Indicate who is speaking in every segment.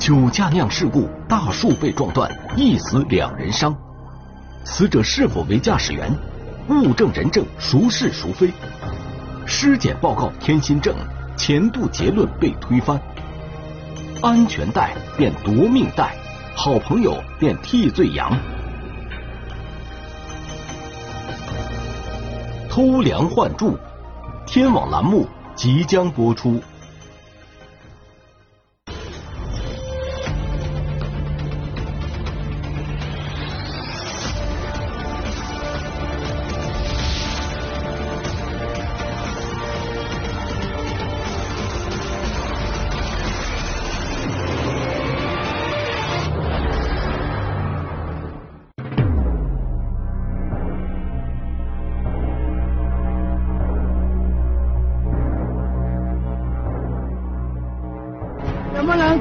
Speaker 1: 酒驾酿事故，大树被撞断，一死两人伤。死者是否为驾驶员？物证人证孰是孰非？尸检报告天心正，前度结论被推翻。安全带变夺命带，好朋友变替罪羊。偷梁换柱，天网栏目即将播出。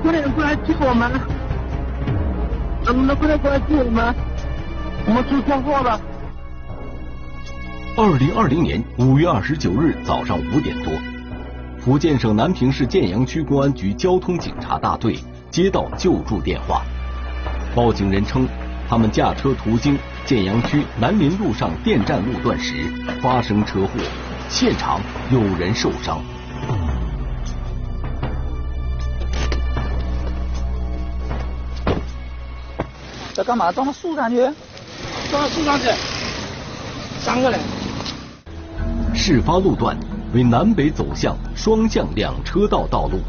Speaker 2: 不能快点过来救我们？能不能快点过来救我们？我们出车祸了。
Speaker 1: 二零二零年五月二十九日早上五点多，福建省南平市建阳区公安局交通警察大队接到救助电话，报警人称，他们驾车途经建阳区南林路上电站路段时发生车祸，现场有人受伤。
Speaker 3: 在干嘛？撞到树上去？
Speaker 2: 撞到树上去，三个人。
Speaker 1: 事发路段为南北走向双向两车道道路，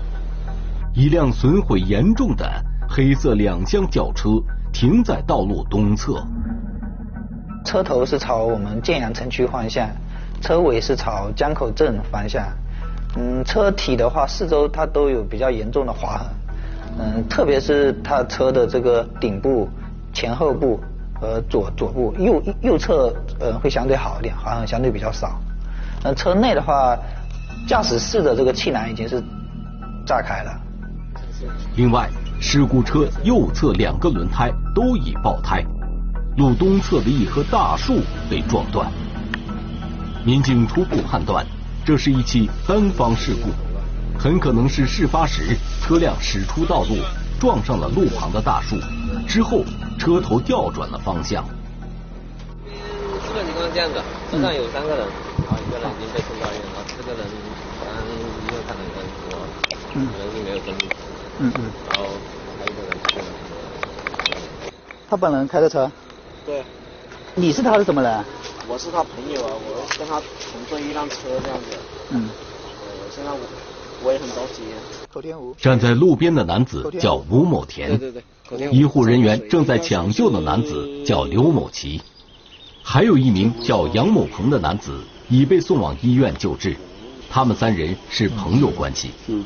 Speaker 1: 一辆损毁严重的黑色两厢轿车停在道路东侧，
Speaker 3: 车头是朝我们建阳城区方向，车尾是朝江口镇方向。嗯，车体的话，四周它都有比较严重的划痕。嗯，特别是它车的这个顶部。前后部和左左部右右侧呃会相对好一点，好像相对比较少。那车内的话，驾驶室的这个气囊已经是炸开了。
Speaker 1: 另外，事故车右侧两个轮胎都已爆胎，路东侧的一棵大树被撞断。民警初步判断，这是一起单方事故，很可能是事发时车辆驶出道路。撞上了路旁的大树，之后车头调转了方向。
Speaker 4: 基本情况是这样的，车上有三个人，然后一个人已经被送到医院了，四个人刚医院看了一个说，人是没有生命。嗯嗯。然后还有一个人去了。
Speaker 3: 他本人开的车？
Speaker 4: 对。
Speaker 3: 你是他的什么人？
Speaker 4: 我是他朋友啊，我跟他同坐一辆车这样子。嗯。我，现在我我也很着急。
Speaker 1: 站在路边的男子叫吴某田，医护人员正在抢救的男子叫刘某奇，还有一名叫杨某鹏的男子已被送往医院救治，他们三人是朋友关系。嗯，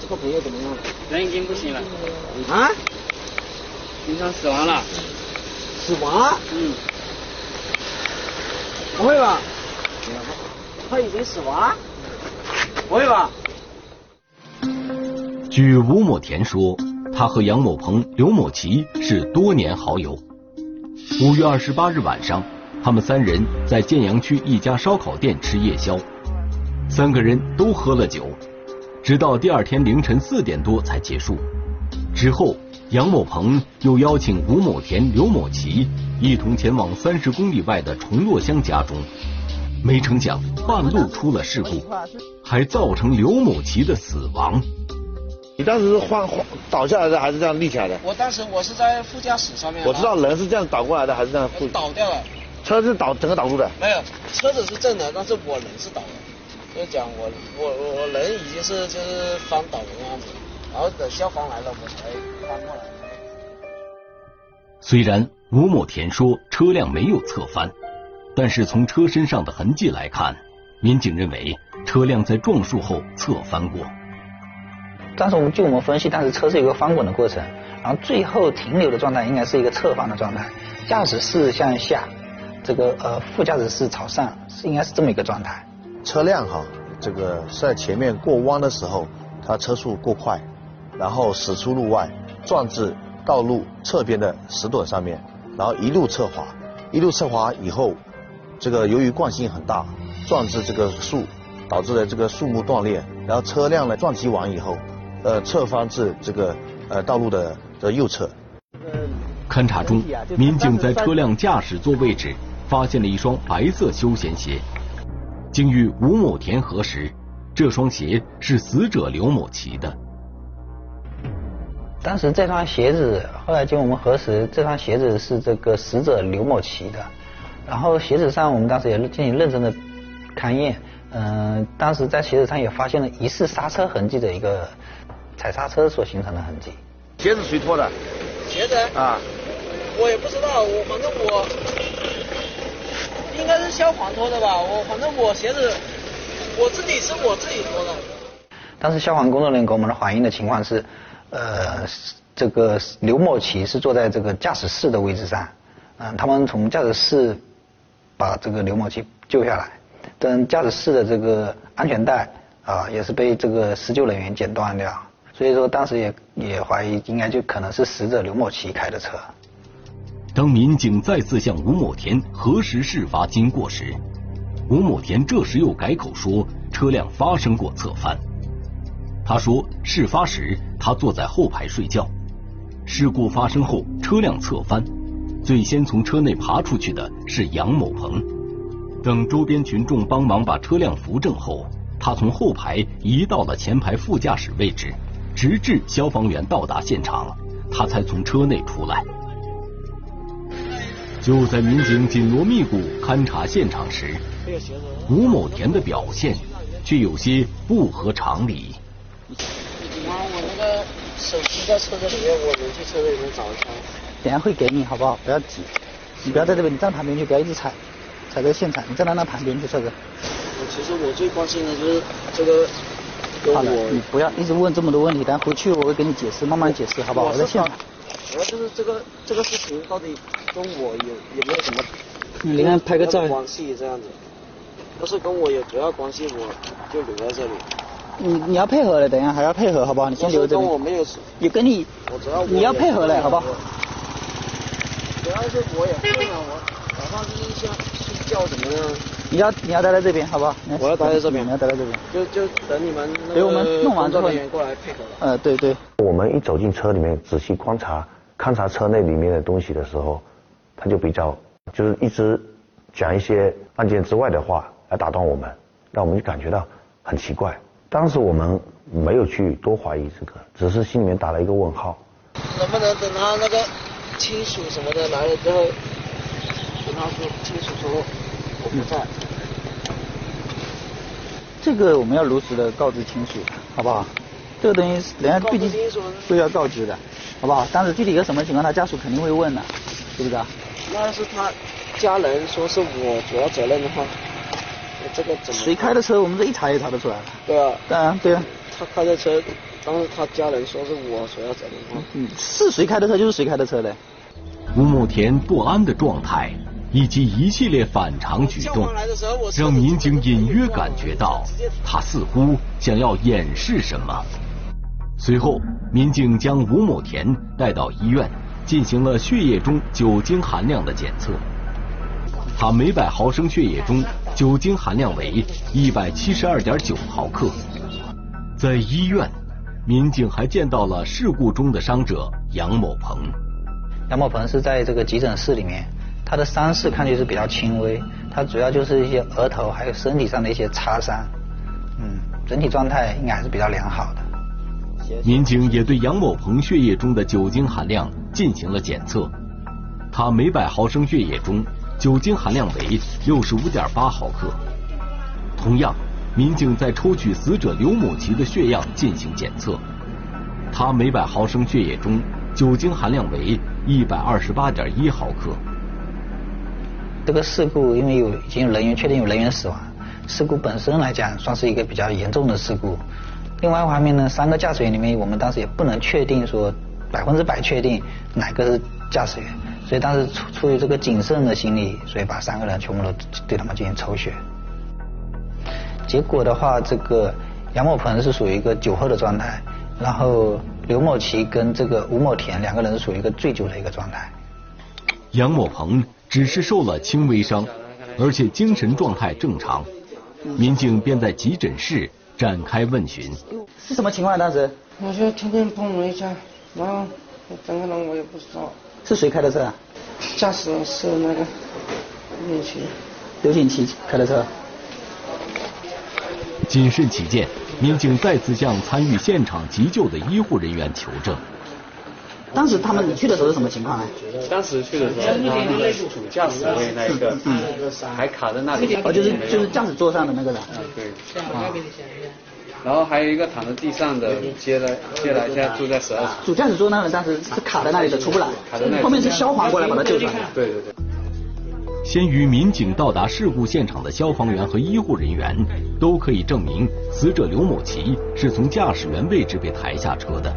Speaker 4: 这个朋友怎么样？
Speaker 2: 人已经不行了。啊？经常死亡了。
Speaker 4: 死亡？
Speaker 2: 嗯。
Speaker 4: 不会吧？他已经死亡？不会吧？
Speaker 1: 据吴某田说，他和杨某鹏、刘某奇是多年好友。五月二十八日晚上，他们三人在建阳区一家烧烤店吃夜宵，三个人都喝了酒，直到第二天凌晨四点多才结束。之后，杨某鹏又邀请吴某田、刘某奇一同前往三十公里外的崇洛乡家中，没成想半路出了事故，还造成刘某奇的死亡。
Speaker 5: 你当时是晃晃倒下来的，还是这样立起来的？
Speaker 2: 我当时我是在副驾驶上面。
Speaker 5: 我知道人是这样倒过来的，还是这样？
Speaker 2: 倒掉了。
Speaker 5: 车是倒整个倒住的？
Speaker 2: 没有，车子是正的，但是我人是倒的。就讲我我我我人已经是就是翻倒的样子，然后等消防来了我才翻过来。
Speaker 1: 虽然吴某田说车辆没有侧翻，但是从车身上的痕迹来看，民警认为车辆在撞树后侧翻过。
Speaker 3: 当时我们据我们分析，当时车是一个翻滚的过程，然后最后停留的状态应该是一个侧翻的状态，驾驶室向下，这个呃副驾驶室朝上，是应该是这么一个状态。
Speaker 5: 车辆哈，这个在前面过弯的时候，它车速过快，然后驶出路外，撞至道路侧边的石墩上面，然后一路侧滑，一路侧滑以后，这个由于惯性很大，撞至这个树，导致了这个树木断裂，然后车辆呢撞击完以后。呃侧方至这个呃道路的的右侧。
Speaker 1: 勘查中，民警在车辆驾驶座位置发现了一双白色休闲鞋。经与吴某田核实，这双鞋是死者刘某奇的。
Speaker 3: 当时这双鞋子，后来经我们核实，这双鞋子是这个死者刘某奇的。然后鞋子上，我们当时也进行认真的勘验，嗯，当时在鞋子上也发现了疑似刹车痕迹的一个踩刹车所形成的痕迹。
Speaker 5: 鞋子谁脱的？
Speaker 2: 鞋子
Speaker 5: 啊，
Speaker 2: 我也不知道，我反正我应该是消防脱的吧，我反正我鞋子我自己是我自己脱的。
Speaker 3: 当时消防工作人员给我们的反映的情况是。呃，这个刘某奇是坐在这个驾驶室的位置上，嗯，他们从驾驶室把这个刘某奇救下来，但驾驶室的这个安全带啊也是被这个施救人员剪断掉，所以说当时也也怀疑应该就可能是死者刘某奇开的车。
Speaker 1: 当民警再次向吴某田核实事发经过时，吴某田这时又改口说车辆发生过侧翻。他说，事发时他坐在后排睡觉，事故发生后车辆侧翻，最先从车内爬出去的是杨某鹏。等周边群众帮忙把车辆扶正后，他从后排移到了前排副驾驶位置，直至消防员到达现场，他才从车内出来。就在民警紧锣密鼓勘查现场时，吴某田的表现却有些不合常理。
Speaker 2: 我那个手机在车子里面，我能去车子里面找一下。
Speaker 3: 等下会给你，好不好？不要急，你不要在这边，你站旁边去，不要一直踩，踩在现场，你站到那旁边去，车子。
Speaker 2: 我其实我最关心的就是这个。
Speaker 3: 好了，你不要一直问这么多问题，等回去我会给你解释，慢慢解释，好不好？我在现场。
Speaker 2: 主要就是这个这个事情到底跟我有有没有什么？
Speaker 3: 你看拍个照。
Speaker 2: 关系这样子，要是跟我有主要关系，我就留在这里。
Speaker 3: 你你要配合的，等一下还要配合，好不好？你先留着。
Speaker 2: 我没有。
Speaker 3: 有跟你。
Speaker 2: 我主要。
Speaker 3: 你要配合嘞，好不好？
Speaker 2: 主要是我也困了，我早上就是想睡觉怎么样？
Speaker 3: 你要你要待在这边，好不好？
Speaker 2: 我要待在这边。
Speaker 3: 你要待在这边。
Speaker 2: 就就等你们。
Speaker 3: 给我们弄完之后。
Speaker 2: 过来配合。
Speaker 3: 呃，对对。
Speaker 5: 我们一走进车里面，仔细观察勘察车内里面的东西的时候，他就比较就是一直讲一些案件之外的话来打断我们，让我们就感觉到很奇怪。当时我们没有去多怀疑这个，只是心里面打了一个问号。
Speaker 2: 能不能等他那个亲属什么的来了之后，跟他说亲属说我不在。
Speaker 3: 这个我们要如实的告知亲属，好不好？这个东西人家毕竟都要告知的，好不好？但是具体一个什么情况，他家属肯定会问的，是不是？
Speaker 2: 那要是他家人说是我主要责任的话。这个怎么？
Speaker 3: 谁开的车？我们这一查也查得出来。
Speaker 2: 对啊，
Speaker 3: 当然对啊。
Speaker 2: 他开的车，当时他家人说是我所要责任。
Speaker 3: 嗯，是谁开的车就是谁开的车的。
Speaker 1: 吴某田不安的状态以及一系列反常举动，让民警隐约感觉到他似乎想要掩饰什么。随后，民警将吴某田带到医院，进行了血液中酒精含量的检测。他每百毫升血液中酒精含量为一百七十二点九毫克。在医院，民警还见到了事故中的伤者杨某鹏。
Speaker 3: 杨某鹏是在这个急诊室里面，他的伤势看起是比较轻微，他主要就是一些额头还有身体上的一些擦伤，嗯，整体状态应该还是比较良好的。
Speaker 1: 民警也对杨某鹏血液中的酒精含量进行了检测，他每百毫升血液中。酒精含量为六十五点八毫克。同样，民警在抽取死者刘某奇的血样进行检测，他每百毫升血液中酒精含量为一百二十八点一毫克。
Speaker 3: 这个事故因为有已经有人员确定有人员死亡，事故本身来讲算是一个比较严重的事故。另外一方面呢，三个驾驶员里面，我们当时也不能确定说百分之百确定哪个是驾驶员。所以当时出出于这个谨慎的心理，所以把三个人全部都对他们进行抽血。结果的话，这个杨某鹏是属于一个酒后的状态，然后刘某奇跟这个吴某田两个人是属于一个醉酒的一个状态。
Speaker 1: 杨某鹏只是受了轻微伤，而且精神状态正常，民警便在急诊室展开问询。
Speaker 3: 是什么情况？当时
Speaker 2: 我就天天碰了一下，然后整个人我也不知道。
Speaker 3: 是谁开的车？
Speaker 2: 驾驶是那个刘锦奇。
Speaker 3: 刘锦奇开的车。
Speaker 1: 谨慎起见，民警再次向参与现场急救的医护人员求证。
Speaker 3: 当时他们你去的时候是什么情况呢？
Speaker 6: 当时去的时候，他那个主驾驶位那一个，嗯，还卡在那里。
Speaker 3: 哦，就是就是驾驶座上的那个人。
Speaker 6: 嗯，对。啊。然后还有一个躺在地上的，接了接了一下住在十二。
Speaker 3: 主驾驶座那个人当时是卡在那里的，出不来。
Speaker 6: 卡在那里。
Speaker 3: 后面是消防过来把他救出来。
Speaker 6: 对对对。
Speaker 1: 先于民警到达事故现场的消防员和医护人员都可以证明，死者刘某奇是从驾驶员位置被抬下车的。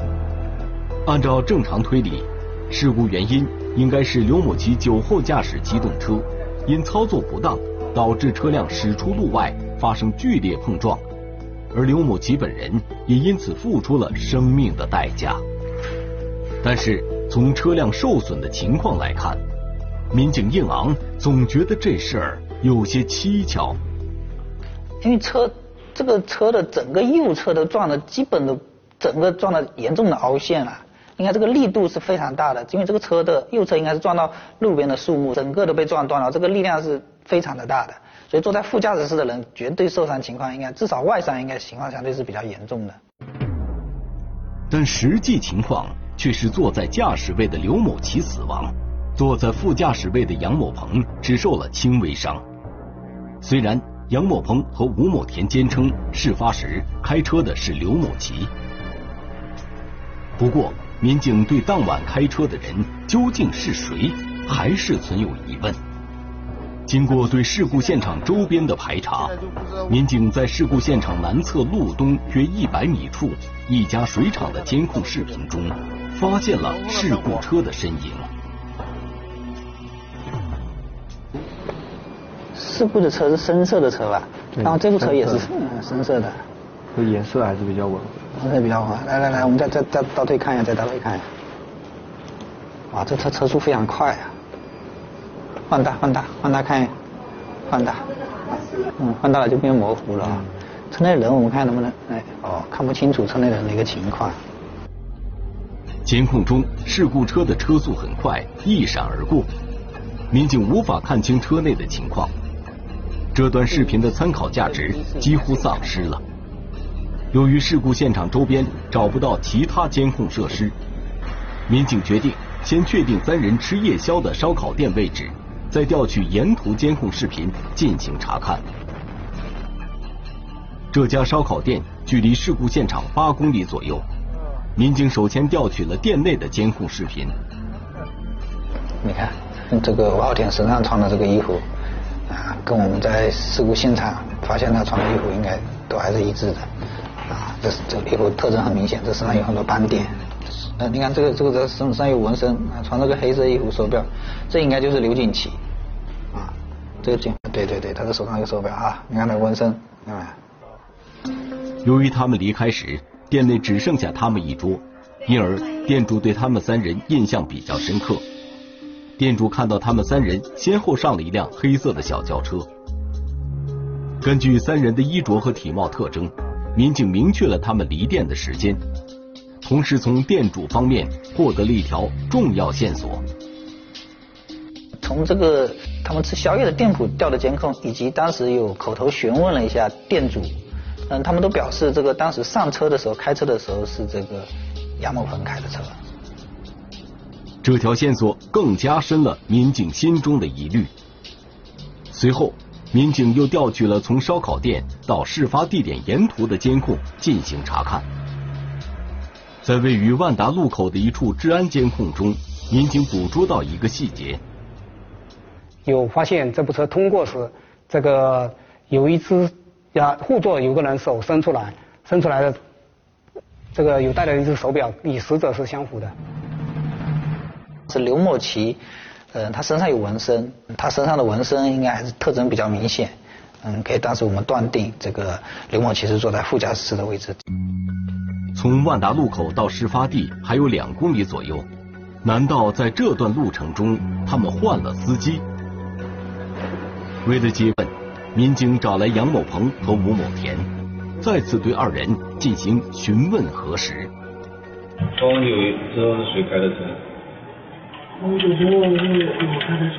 Speaker 1: 按照正常推理，事故原因应该是刘某奇酒后驾驶机动车，因操作不当导致车辆驶出路外，发生剧烈碰撞，而刘某奇本人也因此付出了生命的代价。但是从车辆受损的情况来看，民警应昂总觉得这事儿有些蹊跷，
Speaker 3: 因为车这个车的整个右侧都撞的，基本都整个撞的严重的凹陷了。应该这个力度是非常大的，因为这个车的右侧应该是撞到路边的树木，整个都被撞断了，这个力量是非常的大的，所以坐在副驾驶室的人绝对受伤情况应该至少外伤应该情况相对是比较严重的。
Speaker 1: 但实际情况却是坐在驾驶位的刘某奇死亡，坐在副驾驶位的杨某鹏只受了轻微伤。虽然杨某鹏和吴某田坚称事发时开车的是刘某奇，不过。民警对当晚开车的人究竟是谁，还是存有疑问。经过对事故现场周边的排查，民警在事故现场南侧路东约一百米处一家水厂的监控视频中，发现了事故车的身影。
Speaker 3: 事故的车是深色的车吧？然后这部车也是深色的。
Speaker 6: 这颜色还是比较稳。
Speaker 3: 颜色比较稳。来来来，我们再再再倒退看一下，再倒退看一下。哇，这车车速非常快啊！放大放大放大看，放大。嗯，放大了就变模糊了啊。车内人我们看能不能？哎，哦，看不清楚车内人的一个情况。
Speaker 1: 监控中事故车的车速很快，一闪而过，民警无法看清车内的情况。这段视频的参考价值几乎丧失了。由于事故现场周边找不到其他监控设施，民警决定先确定三人吃夜宵的烧烤店位置，再调取沿途监控视频进行查看。这家烧烤店距离事故现场八公里左右，民警首先调取了店内的监控视频。
Speaker 3: 你看，这个王浩天身上穿的这个衣服，啊，跟我们在事故现场发现他穿的衣服应该都还是一致的。这这个衣服特征很明显，这身上有很多斑点。呃，你看这个这个这身上有纹身，啊，穿这个黑色衣服手表，这应该就是刘锦旗。啊，这个警，对对对，他的手上有手表啊，你看那个纹身，看没？
Speaker 1: 由于他们离开时店内只剩下他们一桌，因而店主对他们三人印象比较深刻。店主看到他们三人先后上了一辆黑色的小轿车，根据三人的衣着和体貌特征。民警明确了他们离店的时间，同时从店主方面获得了一条重要线索。
Speaker 3: 从这个他们吃宵夜的店铺调的监控，以及当时有口头询问了一下店主，嗯，他们都表示这个当时上车的时候开车的时候是这个杨某鹏开的车。
Speaker 1: 这条线索更加深了民警心中的疑虑。随后。民警又调取了从烧烤店到事发地点沿途的监控进行查看，在位于万达路口的一处治安监控中，民警捕捉到一个细节：
Speaker 7: 有发现这部车通过时，这个有一只呀后座有个人手伸出来，伸出来的这个有戴了一只手表，与死者是相符的。
Speaker 3: 是刘某奇。嗯，他身上有纹身，他身上的纹身应该还是特征比较明显。嗯，可以当时我们断定这个刘某其实坐在副驾驶室的位置。
Speaker 1: 从万达路口到事发地还有两公里左右，难道在这段路程中他们换了司机？为了接问，民警找来杨某鹏和吴某田，再次对二人进行询问核实。
Speaker 8: 封酒之后是谁开的车？
Speaker 9: 封酒之后是我开的车，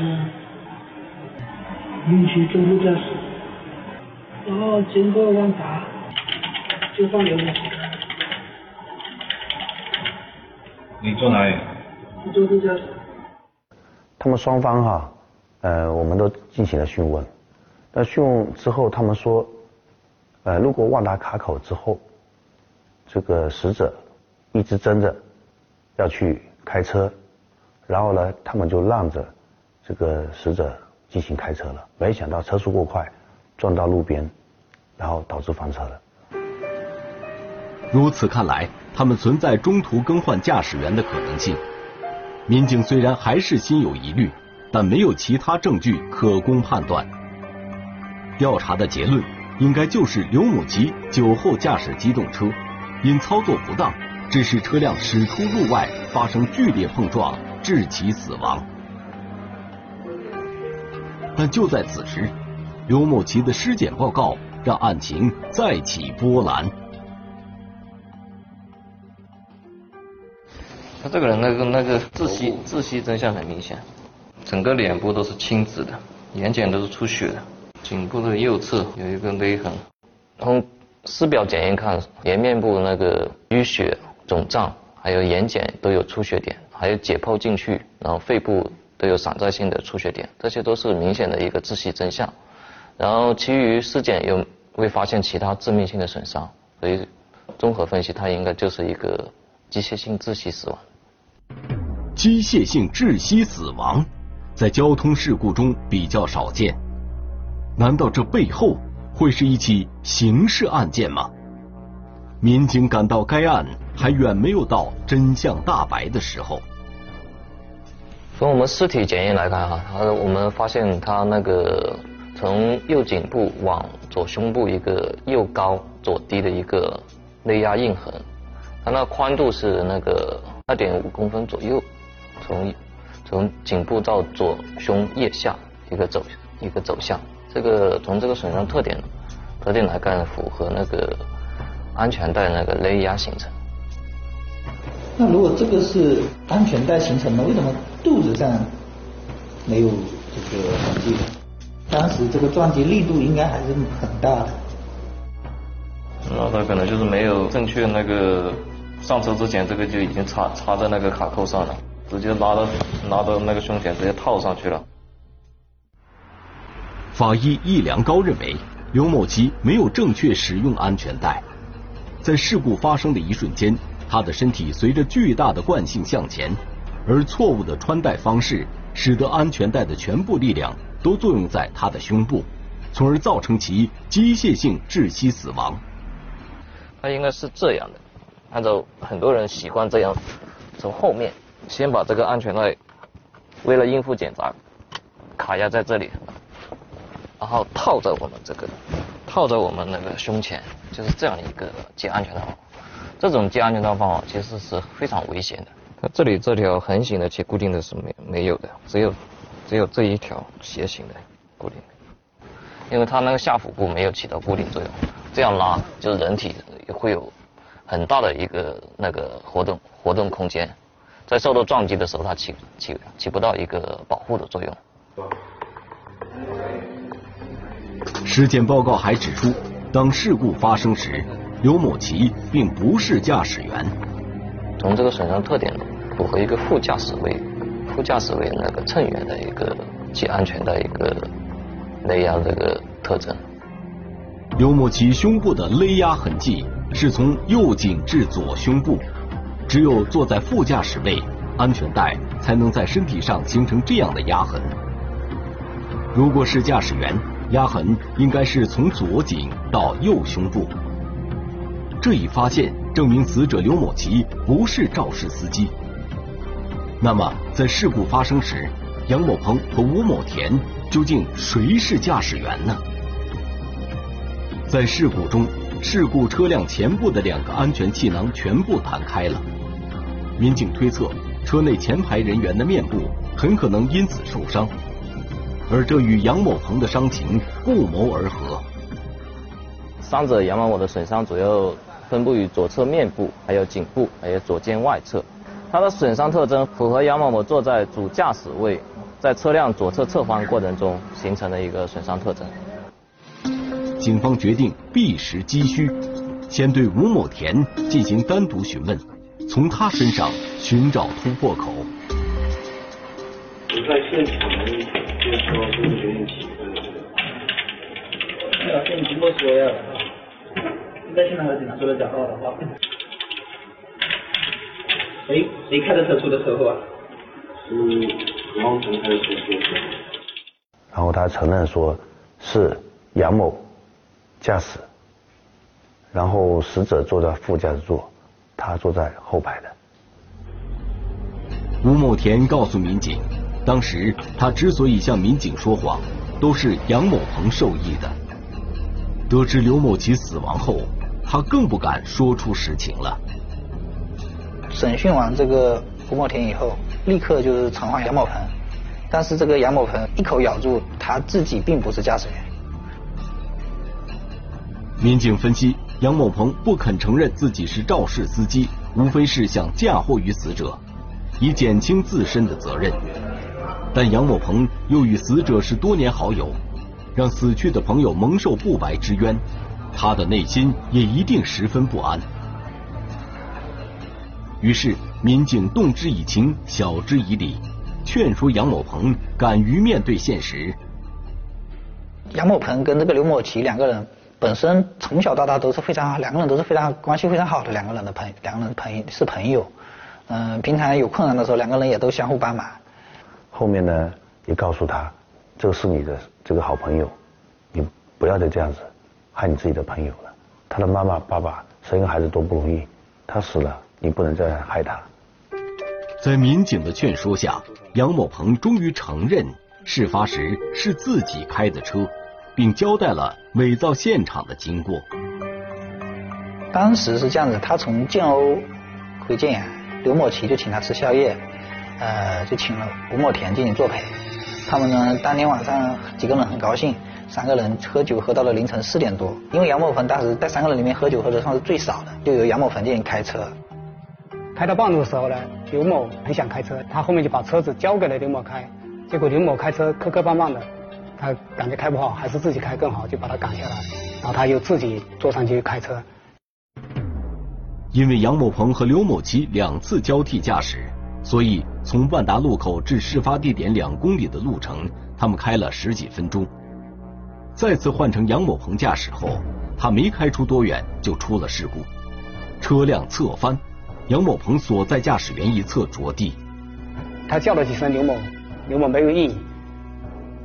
Speaker 9: 允许中途驾驶，然后经过万达就放刘某奇开。
Speaker 8: 你坐哪里？
Speaker 9: 我坐副驾驶。
Speaker 10: 他们双方哈，呃，我们都进行了讯问。那讯问之后，他们说，呃，路过万达卡口之后，这个死者一直争着要去开车，然后呢，他们就让着这个死者进行开车了。没想到车速过快，撞到路边，然后导致翻车了。
Speaker 1: 如此看来，他们存在中途更换驾驶员的可能性。民警虽然还是心有疑虑，但没有其他证据可供判断。调查的结论应该就是刘某吉酒后驾驶机动车，因操作不当，致使车辆驶出路外，发生剧烈碰撞，致其死亡。但就在此时，刘某奇的尸检报告让案情再起波澜。
Speaker 4: 他这个人那个那个窒息窒息真相很明显，整个脸部都是青紫的，眼睑都是出血的，颈部的右侧有一个勒痕。从尸表检验看，颜面部那个淤血肿胀，还有眼睑都有出血点，还有解剖进去，然后肺部都有散在性的出血点，这些都是明显的一个窒息真相。然后其余尸检又未发现其他致命性的损伤，所以综合分析，他应该就是一个机械性窒息死亡。
Speaker 1: 机械性窒息死亡，在交通事故中比较少见。难道这背后会是一起刑事案件吗？民警赶到该案还远没有到真相大白的时候。
Speaker 4: 从我们尸体检验来看，哈，呃，我们发现他那个从右颈部往左胸部一个右高左低的一个勒压印痕，它那宽度是那个二点五公分左右。从从颈部到左胸腋下一个走一个走向，这个从这个损伤特点特点来看，符合那个安全带那个勒压形成。
Speaker 3: 那如果这个是安全带形成的，为什么肚子上没有这个痕迹？当时这个撞击力度应该还是很大的。
Speaker 4: 那他可能就是没有正确那个上车之前，这个就已经插插在那个卡扣上了。直接拉到拉到那个胸前，直接套上去了。
Speaker 1: 法医易良高认为，刘某奇没有正确使用安全带，在事故发生的一瞬间，他的身体随着巨大的惯性向前，而错误的穿戴方式，使得安全带的全部力量都作用在他的胸部，从而造成其机械性窒息死亡。
Speaker 4: 他应该是这样的，按照很多人习惯这样，从后面。先把这个安全带，为了应付检查，卡压在这里，然后套在我们这个，套在我们那个胸前，就是这样一个系安全带。这种系安全带方法其实是非常危险的。它这里这条横行的且固定的是没没有的，只有只有这一条斜行的固定，因为它那个下腹部没有起到固定作用，这样拉就是人体也会有很大的一个那个活动活动空间。在受到撞击的时候，它起起起不到一个保护的作用。
Speaker 1: 尸检报告还指出，当事故发生时，刘某奇并不是驾驶员。
Speaker 4: 从这个损伤特点，符合一个副驾驶位、副驾驶位那个乘员的一个系安全带一个勒压这个特征。
Speaker 1: 刘某奇胸部的勒压痕迹是从右颈至左胸部。只有坐在副驾驶位，安全带才能在身体上形成这样的压痕。如果是驾驶员，压痕应该是从左颈到右胸部。这一发现证明死者刘某奇不是肇事司机。那么，在事故发生时，杨某鹏和吴某田究竟谁是驾驶员呢？在事故中，事故车辆前部的两个安全气囊全部弹开了。民警推测，车内前排人员的面部很可能因此受伤，而这与杨某鹏的伤情不谋而合。
Speaker 4: 伤者杨某某的损伤主要分布于左侧面部、还有颈部、还有左肩外侧。它的损伤特征符合杨某某坐在主驾驶位，在车辆左侧侧翻过程中形成的一个损伤特征。
Speaker 1: 警方决定避实击虚，先对吴某田进行单独询问，从他身上寻找突破口。
Speaker 8: 我在现场就是说就是有点起分的。
Speaker 3: 没有跟你经过说呀，你在现场和警察说了假话的话。谁谁开的车出的车祸啊？
Speaker 8: 是王晨开的车出的车祸。
Speaker 10: 然后他承认说是杨某驾驶，然后死者坐在副驾驶座，他坐在后排的。
Speaker 1: 吴某田告诉民警，当时他之所以向民警说谎，都是杨某鹏授意的。得知刘某奇死亡后，他更不敢说出实情了。
Speaker 3: 审讯完这个胡茂田以后，立刻就是传唤杨某鹏，但是这个杨某鹏一口咬住他自己并不是驾驶员。
Speaker 1: 民警分析，杨某鹏不肯承认自己是肇事司机，无非是想嫁祸于死者，以减轻自身的责任。但杨某鹏又与死者是多年好友，让死去的朋友蒙受不白之冤，他的内心也一定十分不安。于是，民警动之以情，晓之以理，劝说杨某鹏敢于面对现实。
Speaker 3: 杨某鹏跟这个刘某奇两个人本身从小到大都是非常，两个人都是非常关系非常好的两个人的朋，两个人朋是朋友。嗯，平常有困难的时候，两个人也都相互帮忙。
Speaker 10: 后面呢，也告诉他，这个是你的这个好朋友，你不要再这样子害你自己的朋友了。他的妈妈、爸爸生个孩子多不容易，他死了。你不能再害他。
Speaker 1: 在民警的劝说下，杨某鹏终于承认事发时是自己开的车，并交代了伪造现场的经过。
Speaker 3: 当时是这样子，他从建瓯回建阳，刘某奇就请他吃宵夜，呃，就请了吴某田进行作陪。他们呢，当天晚上几个人很高兴，三个人喝酒喝到了凌晨四点多。因为杨某鹏当时在三个人里面喝酒喝的算是最少的，就由杨某鹏进行开车。
Speaker 7: 开到半路的时候呢，刘某很想开车，他后面就把车子交给了刘某开，结果刘某开车磕磕绊绊的，他感觉开不好，还是自己开更好，就把他赶下来，然后他又自己坐上去开车。
Speaker 1: 因为杨某鹏和刘某奇两次交替驾驶，所以从万达路口至事发地点两公里的路程，他们开了十几分钟。再次换成杨某鹏驾驶后，他没开出多远就出了事故，车辆侧翻。杨某鹏所在驾驶员一侧着地，
Speaker 7: 他叫了几声刘某，刘某没有应，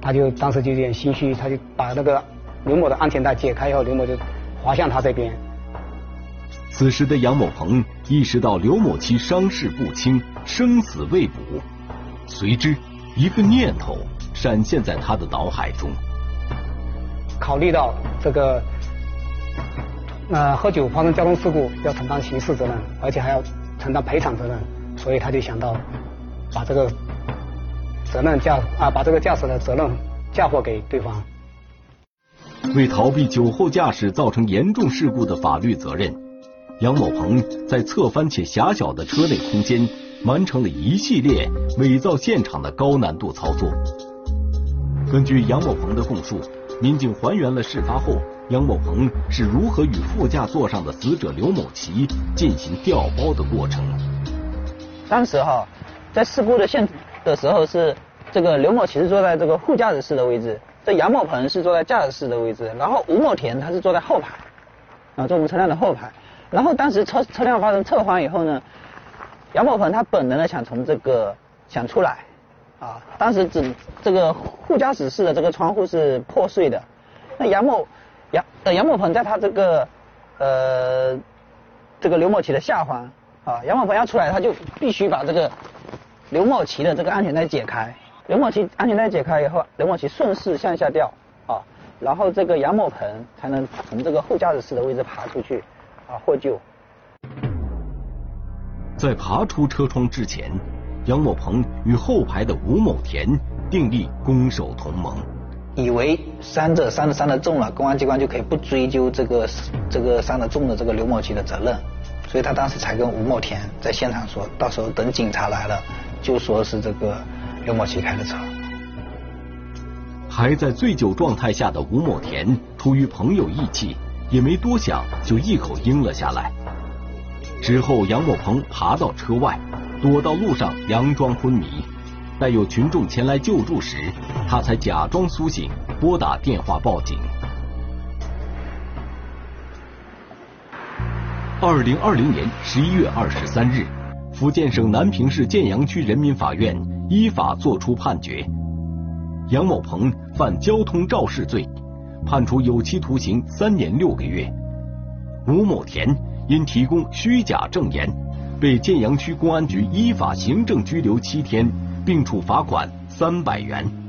Speaker 7: 他就当时就有点心虚，他就把那个刘某的安全带解开以后，刘某就滑向他这边。
Speaker 1: 此时的杨某鹏意识到刘某其伤势不轻，生死未卜，随之一个念头闪现在他的脑海中，
Speaker 7: 考虑到这个。那喝酒发生交通事故要承担刑事责任，而且还要承担赔偿责任，所以他就想到把这个责任驾啊把这个驾驶的责任嫁祸给对方。
Speaker 1: 为逃避酒后驾驶造成严重事故的法律责任，杨某鹏在侧翻且狭小的车内空间完成了一系列伪造现场的高难度操作。根据杨某鹏的供述，民警还原了事发后。杨某鹏是如何与副驾座上的死者刘某奇进行调包的过程？
Speaker 3: 当时哈，在事故的现的时候是这个刘某奇是坐在这个副驾驶室的位置，这杨某鹏是坐在驾驶室的位置，然后吴某田他是坐在后排，啊，坐我们车辆的后排。然后当时车车辆发生侧翻以后呢，杨某鹏他本能的想从这个想出来，啊，当时只这个副驾驶室的这个窗户是破碎的，那杨某。杨呃杨某鹏在他这个呃这个刘某奇的下方啊，杨某鹏要出来，他就必须把这个刘某奇的这个安全带解开。刘某奇安全带解开以后，刘某奇顺势向下掉啊，然后这个杨某鹏才能从这个后驾驶室的位置爬出去啊获救。
Speaker 1: 在爬出车窗之前，杨某鹏与后排的吴某田订立攻守同盟。
Speaker 3: 以为伤者伤的伤的重了，公安机关就可以不追究这个这个伤的重的这个刘某奇的责任，所以他当时才跟吴某田在现场说，到时候等警察来了，就说是这个刘某奇开的车。
Speaker 1: 还在醉酒状态下的吴某田，出于朋友义气，也没多想，就一口应了下来。之后，杨某鹏爬到车外，躲到路上，佯装昏迷。待有群众前来救助时，他才假装苏醒，拨打电话报警。二零二零年十一月二十三日，福建省南平市建阳区人民法院依法作出判决。杨某鹏犯交通肇事罪，判处有期徒刑三年六个月。吴某田因提供虚假证言，被建阳区公安局依法行政拘留七天，并处罚款三百元。